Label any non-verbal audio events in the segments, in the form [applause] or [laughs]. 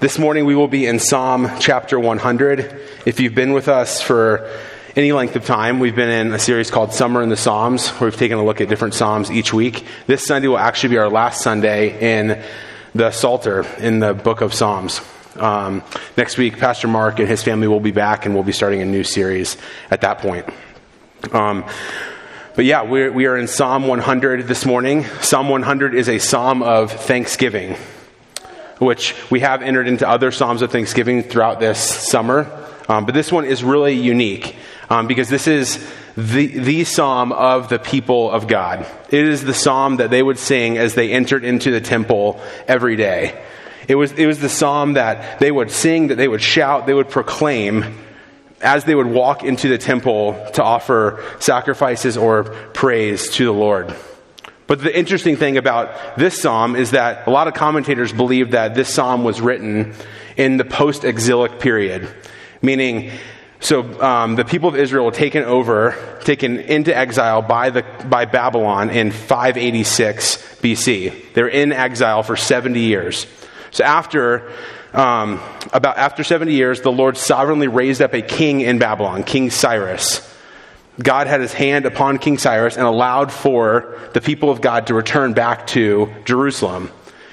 this morning we will be in Psalm chapter 100. If you've been with us for any length of time, we've been in a series called Summer in the Psalms, where we've taken a look at different Psalms each week. This Sunday will actually be our last Sunday in the Psalter, in the book of Psalms. Um, next week, Pastor Mark and his family will be back, and we'll be starting a new series at that point. Um, but yeah, we're, we are in Psalm 100 this morning. Psalm 100 is a psalm of thanksgiving which we have entered into other Psalms of Thanksgiving throughout this summer. Um, but this one is really unique um, because this is the, the psalm of the people of God. It is the psalm that they would sing as they entered into the temple every day. It was, it was the psalm that they would sing, that they would shout, they would proclaim as they would walk into the temple to offer sacrifices or praise to the Lord. But the interesting thing about this psalm is that a lot of commentators believe that this psalm was written in the post exilic period, meaning, so um, the people of Israel were taken over, taken into exile by, the, by Babylon in 586 BC. They're in exile for 70 years. So after um, about after 70 years, the Lord sovereignly raised up a king in Babylon, King Cyrus. God had his hand upon King Cyrus and allowed for the people of God to return back to Jerusalem.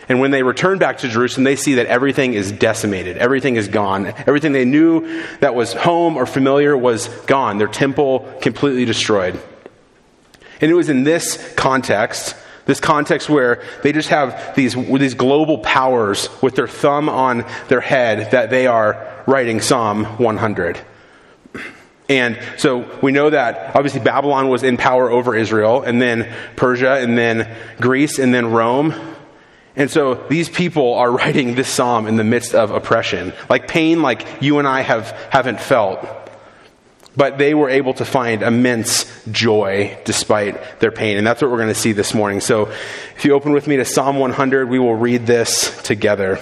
And when they return back to Jerusalem, they see that everything is decimated. Everything is gone. Everything they knew that was home or familiar was gone. Their temple completely destroyed. And it was in this context, this context where they just have these, these global powers with their thumb on their head, that they are writing Psalm 100. And so we know that obviously Babylon was in power over Israel, and then Persia, and then Greece, and then Rome. And so these people are [laughs] writing this psalm in the midst of oppression, like pain like you and I have, haven't felt. But they were able to find immense joy despite their pain. And that's what we're going to see this morning. So if you open with me to Psalm 100, we will read this together.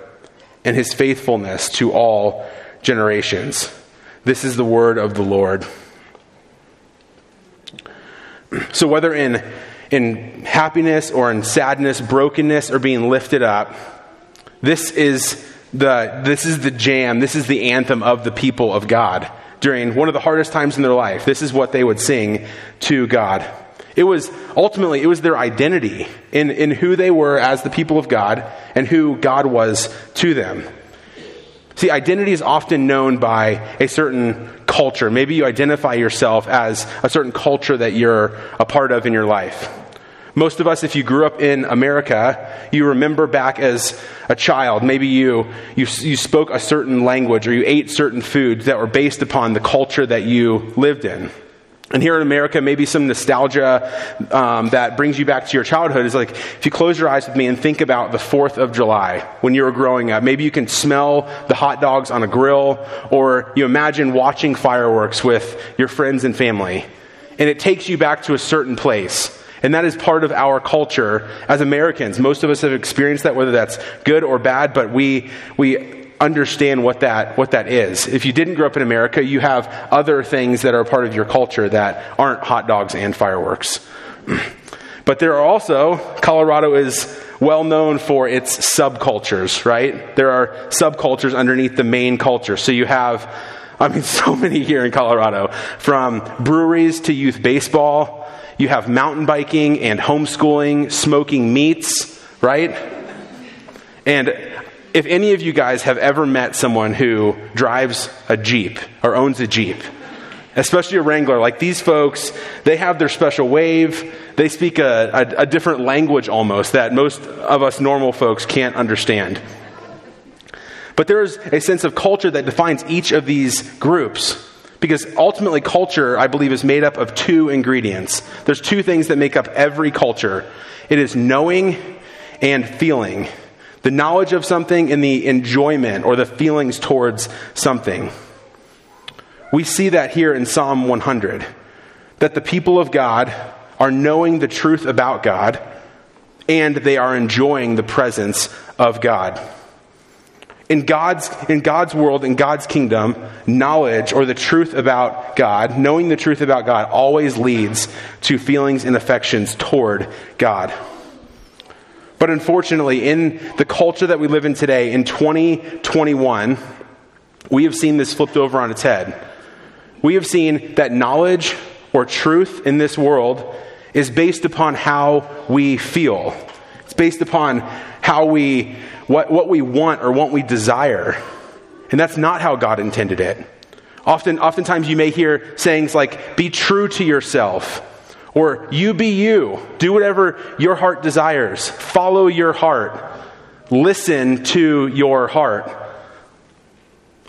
and his faithfulness to all generations. This is the word of the Lord. So, whether in, in happiness or in sadness, brokenness, or being lifted up, this is, the, this is the jam, this is the anthem of the people of God during one of the hardest times in their life. This is what they would sing to God. It was ultimately, it was their identity in, in who they were as the people of God and who God was to them. See, identity is often known by a certain culture. Maybe you identify yourself as a certain culture that you're a part of in your life. Most of us, if you grew up in America, you remember back as a child. Maybe you, you, you spoke a certain language or you ate certain foods that were based upon the culture that you lived in. And here in America, maybe some nostalgia um, that brings you back to your childhood is like if you close your eyes with me and think about the 4th of July when you were growing up. Maybe you can smell the hot dogs on a grill, or you imagine watching fireworks with your friends and family. And it takes you back to a certain place. And that is part of our culture as Americans. Most of us have experienced that, whether that's good or bad, but we, we understand what that, what that is. If you didn't grow up in America, you have other things that are part of your culture that aren't hot dogs and fireworks. [clears throat] but there are also, Colorado is well known for its subcultures, right? There are subcultures underneath the main culture. So you have, I mean, [laughs] so many here in Colorado, from breweries to youth baseball. You have mountain biking and homeschooling, smoking meats, right? And if any of you guys have ever met someone who drives a Jeep or owns a Jeep, especially a Wrangler, like these folks, they have their special wave. They speak a, a, a different language almost that most of us normal folks can't understand. But there is a sense of culture that defines each of these groups. Because ultimately, culture, I believe, is made up of two ingredients. There's two things that make up every culture it is knowing and feeling. The knowledge of something and the enjoyment or the feelings towards something. We see that here in Psalm 100 that the people of God are knowing the truth about God and they are enjoying the presence of God. In God's, in God's world, in God's kingdom, knowledge or the truth about God, knowing the truth about God, always leads to feelings and affections toward God. But unfortunately, in the culture that we live in today, in 2021, we have seen this flipped over on its head. We have seen that knowledge or truth in this world is based upon how we feel. It's based upon how we, what, what we want or what we desire. And that's not how God intended it. Often, oftentimes you may hear sayings like, be true to yourself, or you be you. Do whatever your heart desires. Follow your heart. Listen to your heart.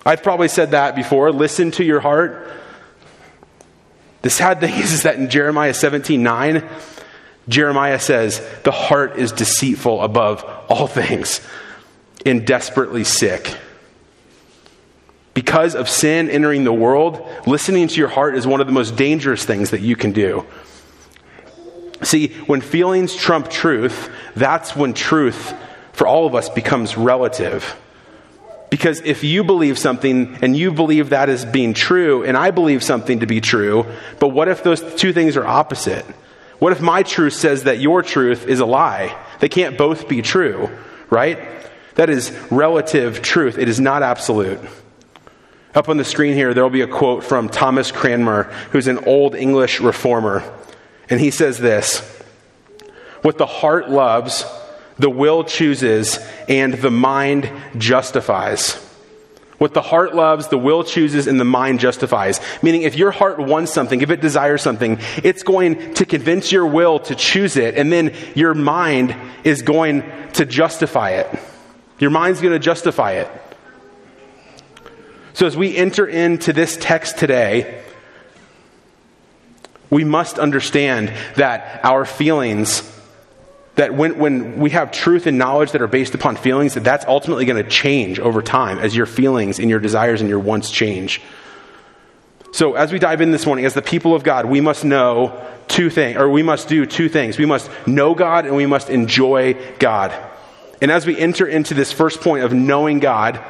I've probably said that before. Listen to your heart. The sad thing is, is that in Jeremiah 17 9, Jeremiah says, The heart is deceitful above all things and desperately sick. Because of sin entering the world, listening to your heart is one of the most dangerous things that you can do. See, when feelings trump truth, that's when truth for all of us becomes relative. Because if you believe something and you believe that as being true, and I believe something to be true, but what if those two things are opposite? What if my truth says that your truth is a lie? They can't both be true, right? That is relative truth. It is not absolute. Up on the screen here, there will be a quote from Thomas Cranmer, who's an old English reformer. And he says this What the heart loves, the will chooses, and the mind justifies. What the heart loves, the will chooses, and the mind justifies. Meaning, if your heart wants something, if it desires something, it's going to convince your will to choose it, and then your mind is going to justify it. Your mind's going to justify it. So, as we enter into this text today, we must understand that our feelings that when, when we have truth and knowledge that are based upon feelings that that's ultimately going to change over time as your feelings and your desires and your wants change. So as we dive in this morning as the people of god we must know two things or we must do two things. We must know god and we must enjoy god. And as we enter into this first point of knowing god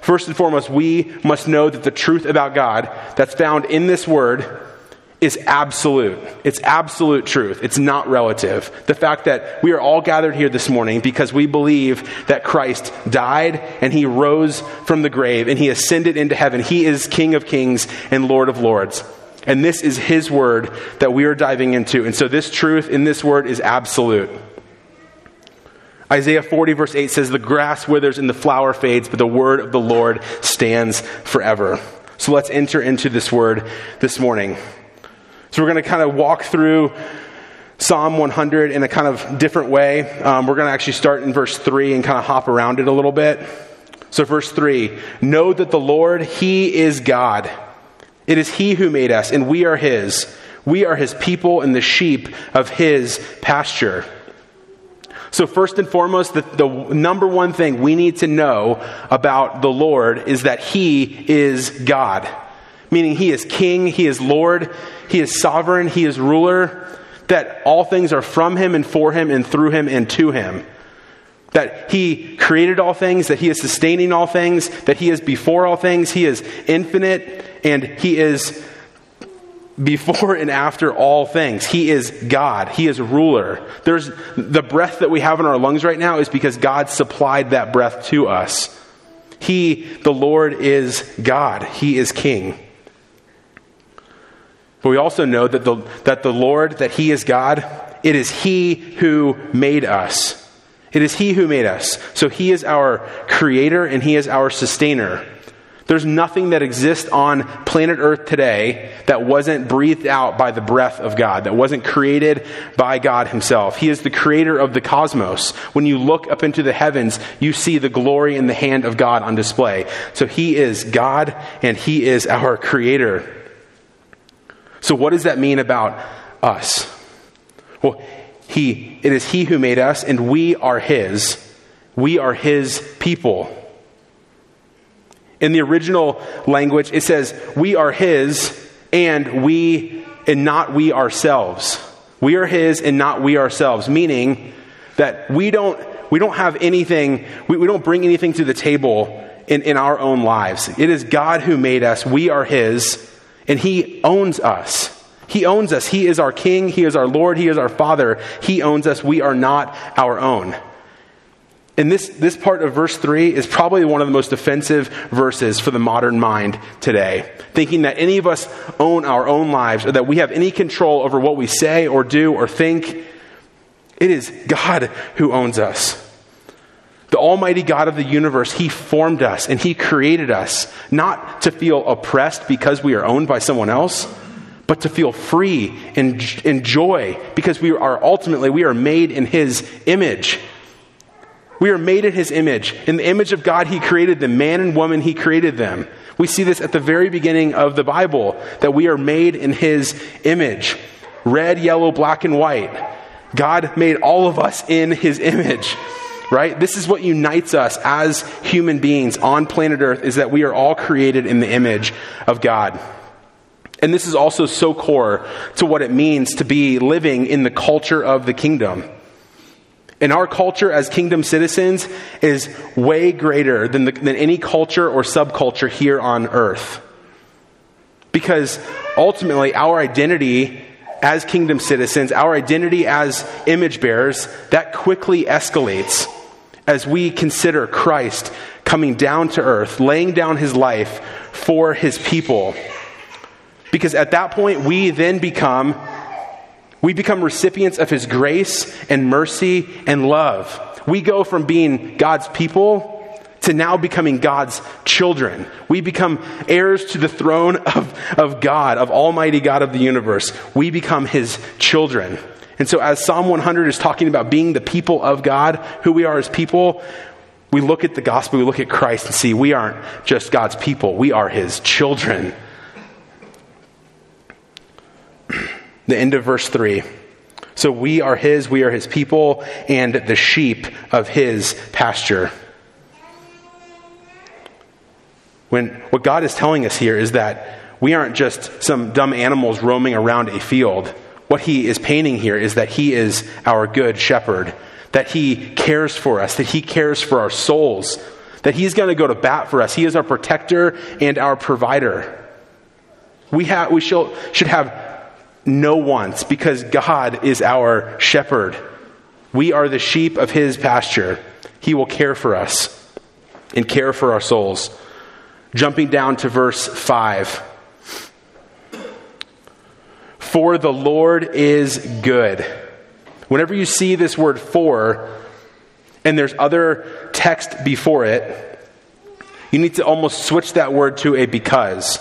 first and foremost we must know that the truth about god that's found in this word is absolute. It's absolute truth. It's not relative. The fact that we are all gathered here this morning because we believe that Christ died and he rose from the grave and he ascended into heaven. He is King of kings and Lord of lords. And this is his word that we are diving into. And so this truth in this word is absolute. Isaiah 40, verse 8 says, The grass withers and the flower fades, but the word of the Lord stands forever. So let's enter into this word this morning. So we're going to kind of walk through Psalm 100 in a kind of different way. Um, we're going to actually start in verse 3 and kind of hop around it a little bit. So, verse 3 Know that the Lord, He is God. It is He who made us, and we are His. We are His people and the sheep of His pasture. So, first and foremost, the, the, number one thing we need to know about the Lord is that He is God. Meaning, He is King, He is Lord, he is sovereign, He is ruler, that all things are from Him and for Him and through Him and to Him. That He created all things, that He is sustaining all things, that He is before all things, He is infinite, and He is before and after all things. He is God. He is ruler. There's the breath that we have in our lungs right now is because God supplied that breath to us. He, the Lord, is God. He is King. But we also know that the, that the Lord, that He is God, it is He who made us. It is He who made us. So He is our creator and He is our sustainer. There's nothing that exists on planet Earth today that wasn't breathed out by the breath of God, that wasn't created by God Himself. He is the creator of the cosmos. When you look up into the heavens, you see the glory in the hand of God on display. So He is God and He is our creator. So, what does that mean about us? Well, He, it is He who made us, and we are His. We are His people. In the original language, it says, We are His, and we, and not we ourselves. We are His, and not we ourselves, meaning that we don't, we don't have anything, we, we don't bring anything to the table in, in our own lives. It is God who made us. We are His, and He owns us. He owns us. He is our King. He is our Lord. He is our Father. He owns us. We are not our own. And this, this part of verse 3 is probably one of the most offensive verses for the modern mind today. Thinking that any of us own our own lives or that we have any control over what we say or do or think. It is God who owns us. The Almighty God of the universe, He formed us and He created us not to feel oppressed because we are owned by someone else, but to feel free and, and joy because we are ultimately, we are made in His image. We are made in His image. In the image of God, He created them. Man and woman, He created them. We see this at the very beginning of the Bible that we are made in His image red, yellow, black, and white. God made all of us in His image right? This is what unites us as human beings on planet Earth is that we are all created in the image of God. And this is also so core to what it means to be living in the culture of the kingdom. And our culture as kingdom citizens is way greater than, the, than any culture or subculture here on earth. Because ultimately, our identity as kingdom citizens, our identity as image bearers, that quickly escalates as we consider Christ coming down to earth, laying down his life for his people. Because at that point, we then become. We become recipients of his grace and mercy and love. We go from being God's people to now becoming God's children. We become heirs to the throne of, of God, of Almighty God of the universe. We become his children. And so, as Psalm 100 is talking about being the people of God, who we are as people, we look at the gospel, we look at Christ and see we aren't just God's people, we are his children. [clears throat] the end of verse 3. So we are his, we are his people, and the sheep of his pasture. When what God is telling us here is that we aren't just some dumb animals roaming around a field what he is painting here is that he is our good shepherd, that he cares for us, that he cares for our souls, that he's going to go to bat for us. He is our protector and our provider. We, have, we shall, should have no wants because God is our shepherd. We are the sheep of his pasture. He will care for us and care for our souls. Jumping down to verse 5. For the Lord is good. Whenever you see this word for, and there's other text before it, you need to almost switch that word to a because.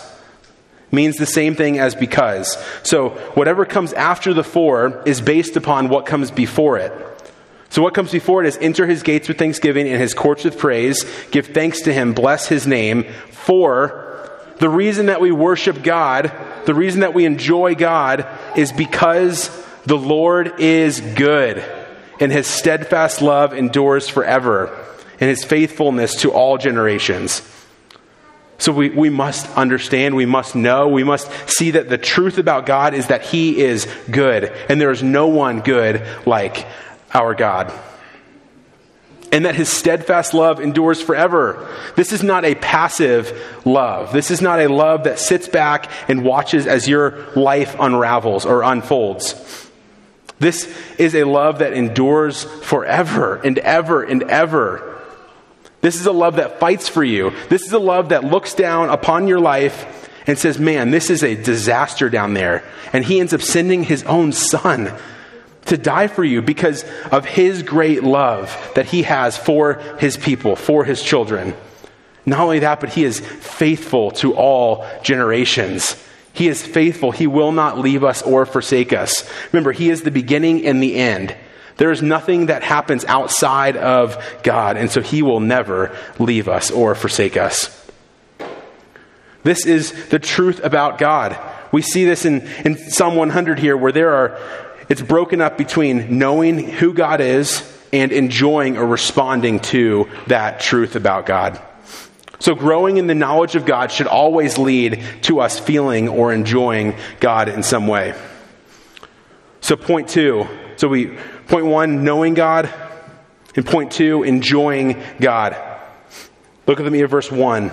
Means the same thing as because. So whatever comes after the for is based upon what comes before it. So what comes before it is enter his gates with thanksgiving and his courts with praise, give thanks to him, bless his name, for the reason that we worship God, the reason that we enjoy God, is because the Lord is good and his steadfast love endures forever and his faithfulness to all generations. So we, we must understand, we must know, we must see that the truth about God is that he is good and there is no one good like our God and that his steadfast love endures forever. This is not a passive love. This is not a love that sits back and watches as your life unravels or unfolds. This is a love that endures forever and ever and ever. This is a love that fights for you. This is a love that looks down upon your life and says, Man, this is a disaster down there. And he ends up sending his own son to die for you because of his great love that he has for his people, for his children. Not only that, but he is faithful to all generations. He is faithful. He will not leave us or forsake us. Remember, he is the beginning and the end. There is nothing that happens outside of God, and so he will never leave us or forsake us. This is the truth about God. We see this in, in Psalm 100 here, where there are it's broken up between knowing who God is and enjoying or responding to that truth about God. So, growing in the knowledge of God should always lead to us feeling or enjoying God in some way. So, point two. So, we, point one, knowing God. And point two, enjoying God. Look at the me at verse one.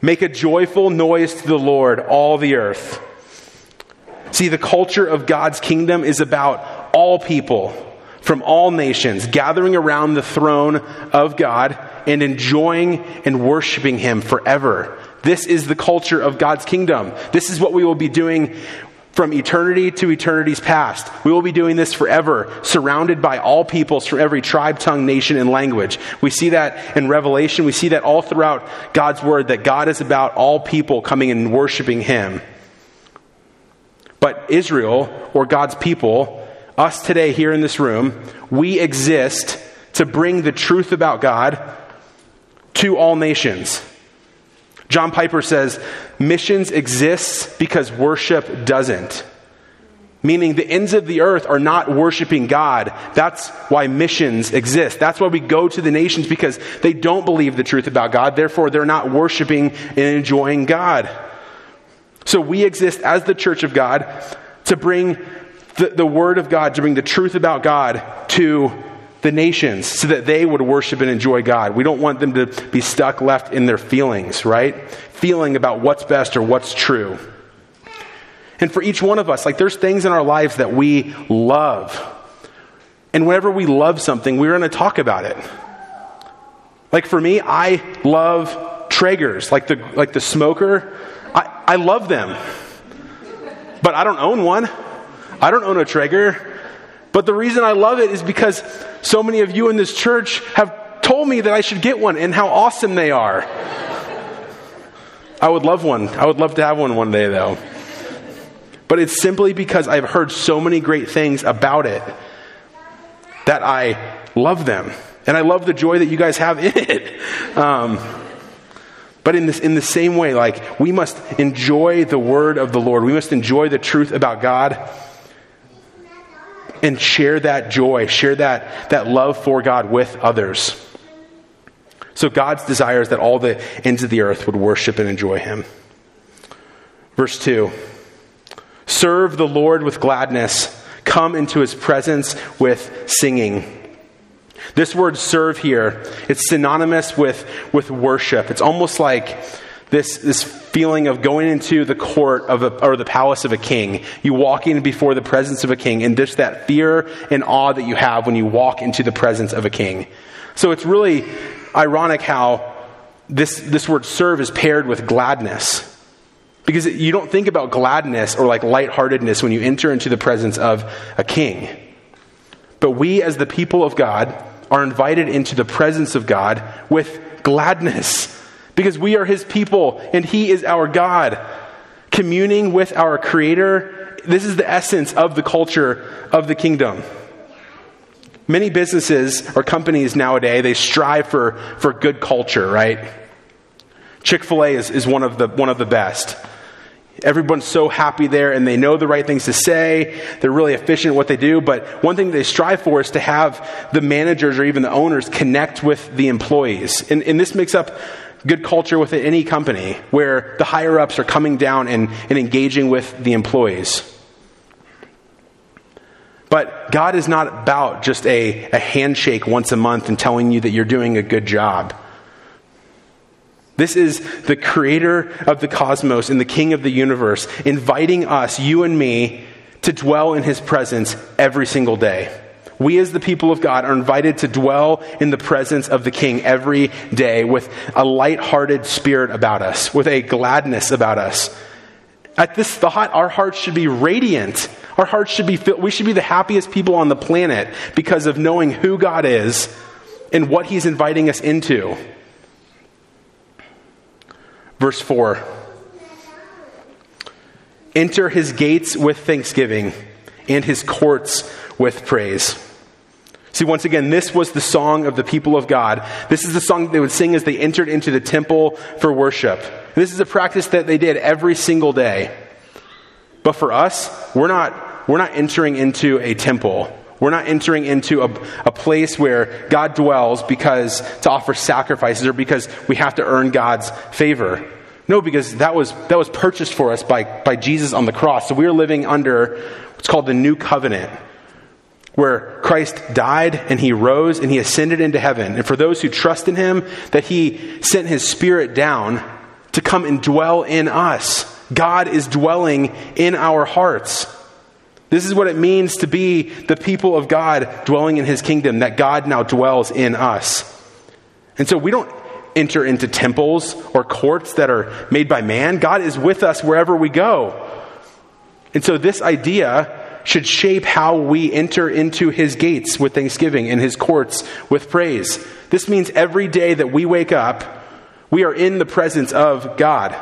Make a joyful noise to the Lord, all the earth. See, the culture of God's kingdom is about all people from all nations gathering around the throne of God and enjoying and worshiping Him forever. This is the culture of God's kingdom. This is what we will be doing from eternity to eternity's past. We will be doing this forever, surrounded by all peoples from every tribe, tongue, nation, and language. We see that in Revelation. We see that all throughout God's word, that God is about all people coming and worshiping Him. Israel, or God's people, us today here in this room, we exist to bring the truth about God to all nations. John Piper says, missions exists because worship doesn't. Meaning the ends of the earth are not worshiping God. That's why missions exist. That's why we go to the nations because they don't believe the truth about God. Therefore, they're not worshiping and enjoying God. So we exist as the church of God to bring the, the word of God, to bring the truth about God to the nations so that they would worship and enjoy God. We don't want them to be stuck left in their feelings, right? Feeling about what's best or what's true. And for each one of us, like there's things in our lives that we love. And whenever we love something, we're going to talk about it. Like for me, I love Traegers, like the, like the smoker. I, love them. But I don't own one. I don't own a Traeger. But the reason I love it is because so many of you in this church have told me that I should get one and how awesome they are. I would love one. I would love to have one one day, though. But it's simply because I've heard so many great things about it that I love them. And I love the joy that you guys have in it. Um, but in, this, in the same way, like, we must enjoy the word of the Lord. We must enjoy the truth about God and share that joy, share that, that love for God with others. So God's desire is that all the ends of the earth would worship and enjoy him. Verse 2 Serve the Lord with gladness, come into his presence with singing. This word serve here, it's synonymous with, with worship. It's almost like this, this feeling of going into the court of a, or the palace of a king. You walk in before the presence of a king, and there's that fear and awe that you have when you walk into the presence of a king. So it's really ironic how this, this word serve is paired with gladness. Because you don't think about gladness or like lightheartedness when you enter into the presence of a king. But we, as the people of God, are invited into the presence of God with gladness because we are his people and he is our God. Communing with our creator, this is the essence of the culture of the kingdom. Many businesses or companies nowadays, they strive for, for good culture, right? Chick-fil-A is, is one, of the, one of the best. Everyone's so happy there and they know the right things to say. They're really efficient at what they do. But one thing they strive for is to have the managers or even the owners connect with the employees. And, and this makes up good culture within any company where the higher ups are coming down and, and engaging with the employees. But God is not about just a, a handshake once a month and telling you that you're doing a good job. This is the creator of the cosmos and the king of the universe inviting us, you and me, to dwell in his presence every single day. We, as the people of God, are invited to dwell in the presence of the King every day with a light-hearted spirit about us, with a gladness about us. At this thought, our hearts should be radiant. Our hearts should be filled. We should be the happiest people on the planet because of knowing who God is and what He's inviting us into. Verse 4 Enter His gates with thanksgiving and His courts with praise. See, once again, this was the song of the people of God. This is the song they would sing as they entered into the temple for worship. And this is a practice that they did every single day. But for us, we're not we're not entering into a temple. We're not entering into a, a place where God dwells because to offer sacrifices or because we have to earn God's favor. No, because that was, that was purchased for us by, by Jesus on the cross. So we are living under what's called the new covenant, where Christ died and he rose and he ascended into heaven. And for those who trust in him, that he sent his spirit down to come and dwell in us. God is dwelling in our hearts. This is what it means to be the people of God dwelling in his kingdom, that God now dwells in us. And so we don't enter into temples or courts that are made by man. God is with us wherever we go. And so this idea should shape how we enter into his gates with thanksgiving and his courts with praise. This means every day that we wake up, we are in the presence of God.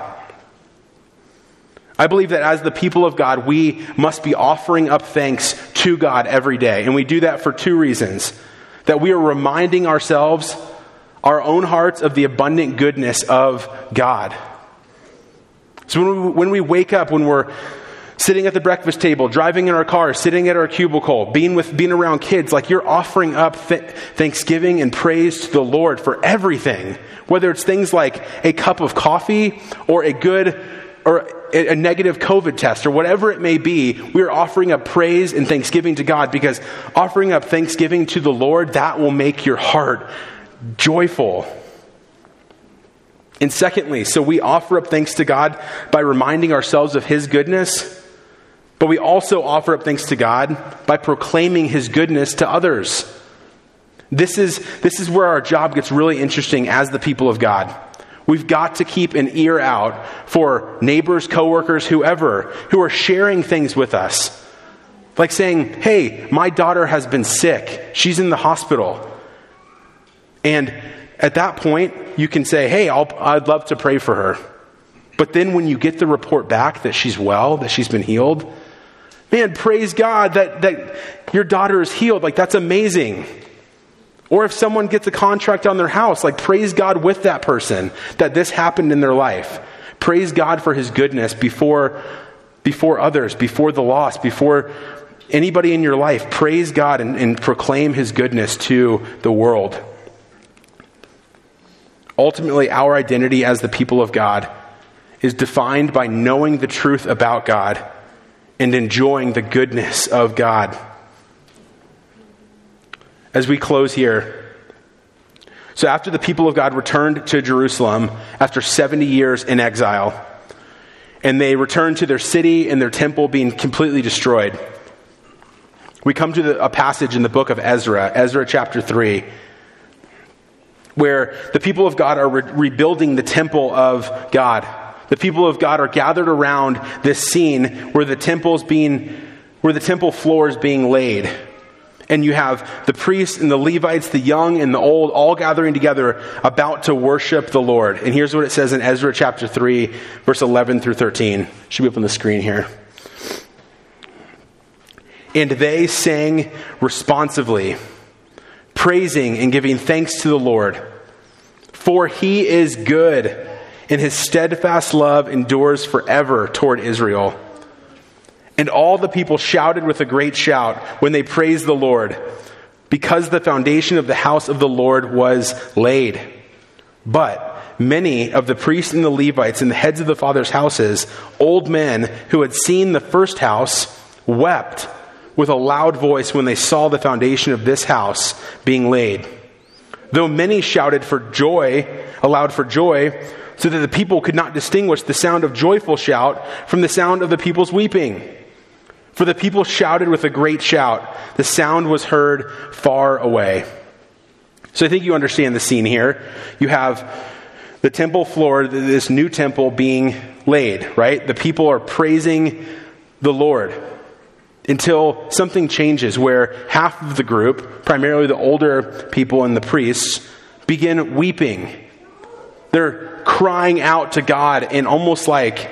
I believe that as the people of God, we must be offering up thanks to God every day. And we do that for two reasons that we are reminding ourselves, our own hearts, of the abundant goodness of God. So when we, when we wake up, when we're sitting at the breakfast table, driving in our car, sitting at our cubicle, being with being around kids, like you're offering up th- thanksgiving and praise to the Lord for everything. Whether it's things like a cup of coffee or a good or a negative COVID test or whatever it may be, we're offering up praise and thanksgiving to God because offering up thanksgiving to the Lord, that will make your heart joyful. And secondly, so we offer up thanks to God by reminding ourselves of His goodness, but we also offer up thanks to God by proclaiming His goodness to others. This is, this is where our job gets really interesting as the people of God. We've got to keep an ear out for neighbors, coworkers, whoever, who are sharing things with us. Like saying, hey, my daughter has been sick. She's in the hospital. And at that point, you can say, hey, i would love to pray for her. But then when you get the report back that she's well, that she's been healed, man, praise God that, that your daughter is healed. Like, that's amazing. Or if someone gets a contract on their house, like praise God with that person that this happened in their life. Praise God for his goodness before, before others, before the lost, before anybody in your life. Praise God and, and proclaim his goodness to the world. Ultimately, our identity as the people of God is defined by knowing the truth about God and enjoying the goodness of God as we close here. So, after the people of God returned to Jerusalem after 70 years in exile, and they returned to their city and their temple being completely destroyed, we come to the, a passage in the book of Ezra, Ezra chapter 3, where the people of God are re- rebuilding the temple of God. The people of God are gathered around this scene where the temple's being, where the temple floor is being laid. And you have the priests and the Levites, the young and the old, all gathering together about to worship the Lord. And here's what it says in Ezra chapter 3, verse 11 through 13. Should be up on the screen here. And they sang responsively, praising and giving thanks to the Lord. For he is good, and his steadfast love endures forever toward Israel. And all the people shouted with a great shout when they praised the Lord, because the foundation of the house of the Lord was laid. But many of the priests and the Levites and the heads of the fathers' houses, old men who had seen the first house, wept with a loud voice when they saw the foundation of this house being laid. Though many shouted for joy, aloud for joy, so that the people could not distinguish the sound of joyful shout from the sound of the people's weeping. For the people shouted with a great shout. The sound was heard far away. So I think you understand the scene here. You have the temple floor, this new temple being laid, right? The people are praising the Lord until something changes where half of the group, primarily the older people and the priests, begin weeping. They're crying out to God in almost like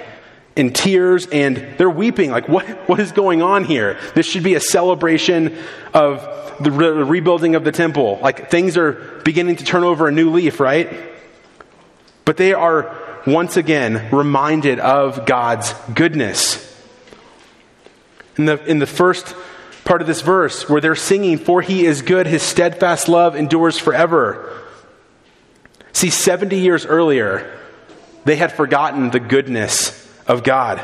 in tears and they're weeping. Like, what, what is going on here? This should be a celebration of the re- rebuilding of the temple. Like, things are beginning to turn over a new leaf, right? But they are once again reminded of God's goodness. In the, in the first part of this verse, where they're singing, For he is good, his steadfast love endures forever. See, 70 years earlier, they had forgotten the goodness of God.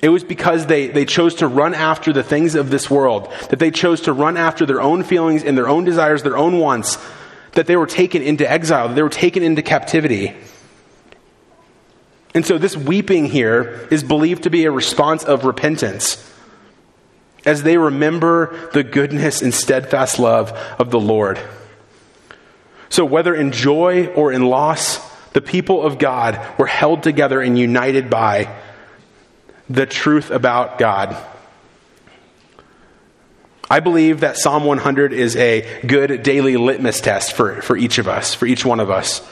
It was because they, they chose to run after the things of this world, that they chose to run after their own feelings and their own desires, their own wants, that they were taken into exile, that they were taken into captivity. And so this weeping here is believed to be a response of repentance as they remember the goodness and steadfast love of the Lord. So, whether in joy or in loss, the people of God were held together and united by the truth about God. I believe that Psalm 100 is a good daily litmus test for, for each of us, for each one of us.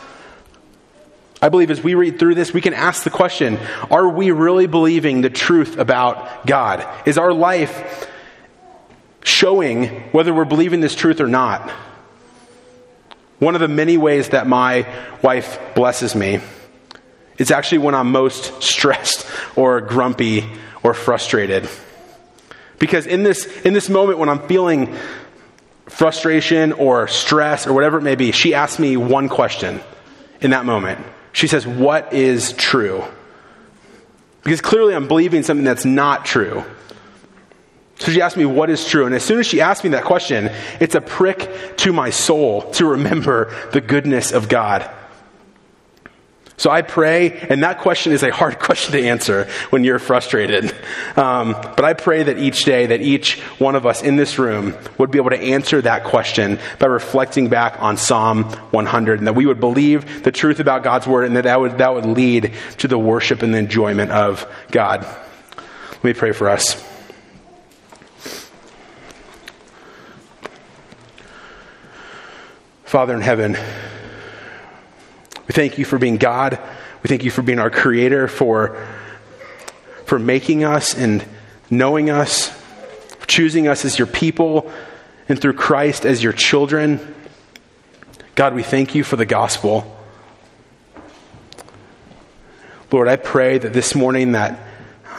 I believe as we read through this, we can ask the question Are we really believing the truth about God? Is our life showing whether we're believing this truth or not? One of the many ways that my wife blesses me is actually when I'm most [laughs] stressed or grumpy or frustrated. Because in this, in this moment when I'm feeling frustration or stress or whatever it may be, she asks me one question in that moment. She says, What is true? Because clearly I'm believing something that's not true. So she asked me, What is true? And as soon as she asked me that question, it's a prick to my soul to remember the goodness of God. So I pray, and that question is a hard [laughs] question to answer when you're frustrated. Um, but I pray that each day, that each one of us in this room would be able to answer that question by reflecting back on Psalm 100, and that we would believe the truth about God's word, and that that would, that would lead to the worship and the enjoyment of God. Let me pray for us. Father in heaven, we thank you for being God. We thank you for being our creator, for, for making us and knowing us, choosing us as your people, and through Christ as your children. God, we thank you for the gospel. Lord, I pray that this morning that,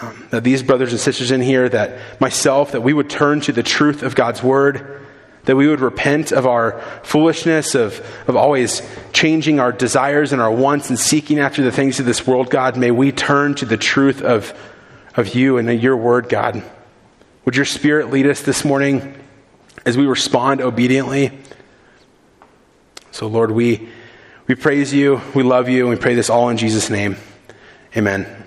um, that these brothers and sisters in here, that myself, that we would turn to the truth of God's word that we would repent of our foolishness, of, of always changing our desires and our wants and seeking after the things of this world, God. May we turn to the truth of, of you and your word, God. Would your spirit lead us this morning as we respond obediently? So, Lord, we, we praise you, we love you, and we pray this all in Jesus' name. Amen.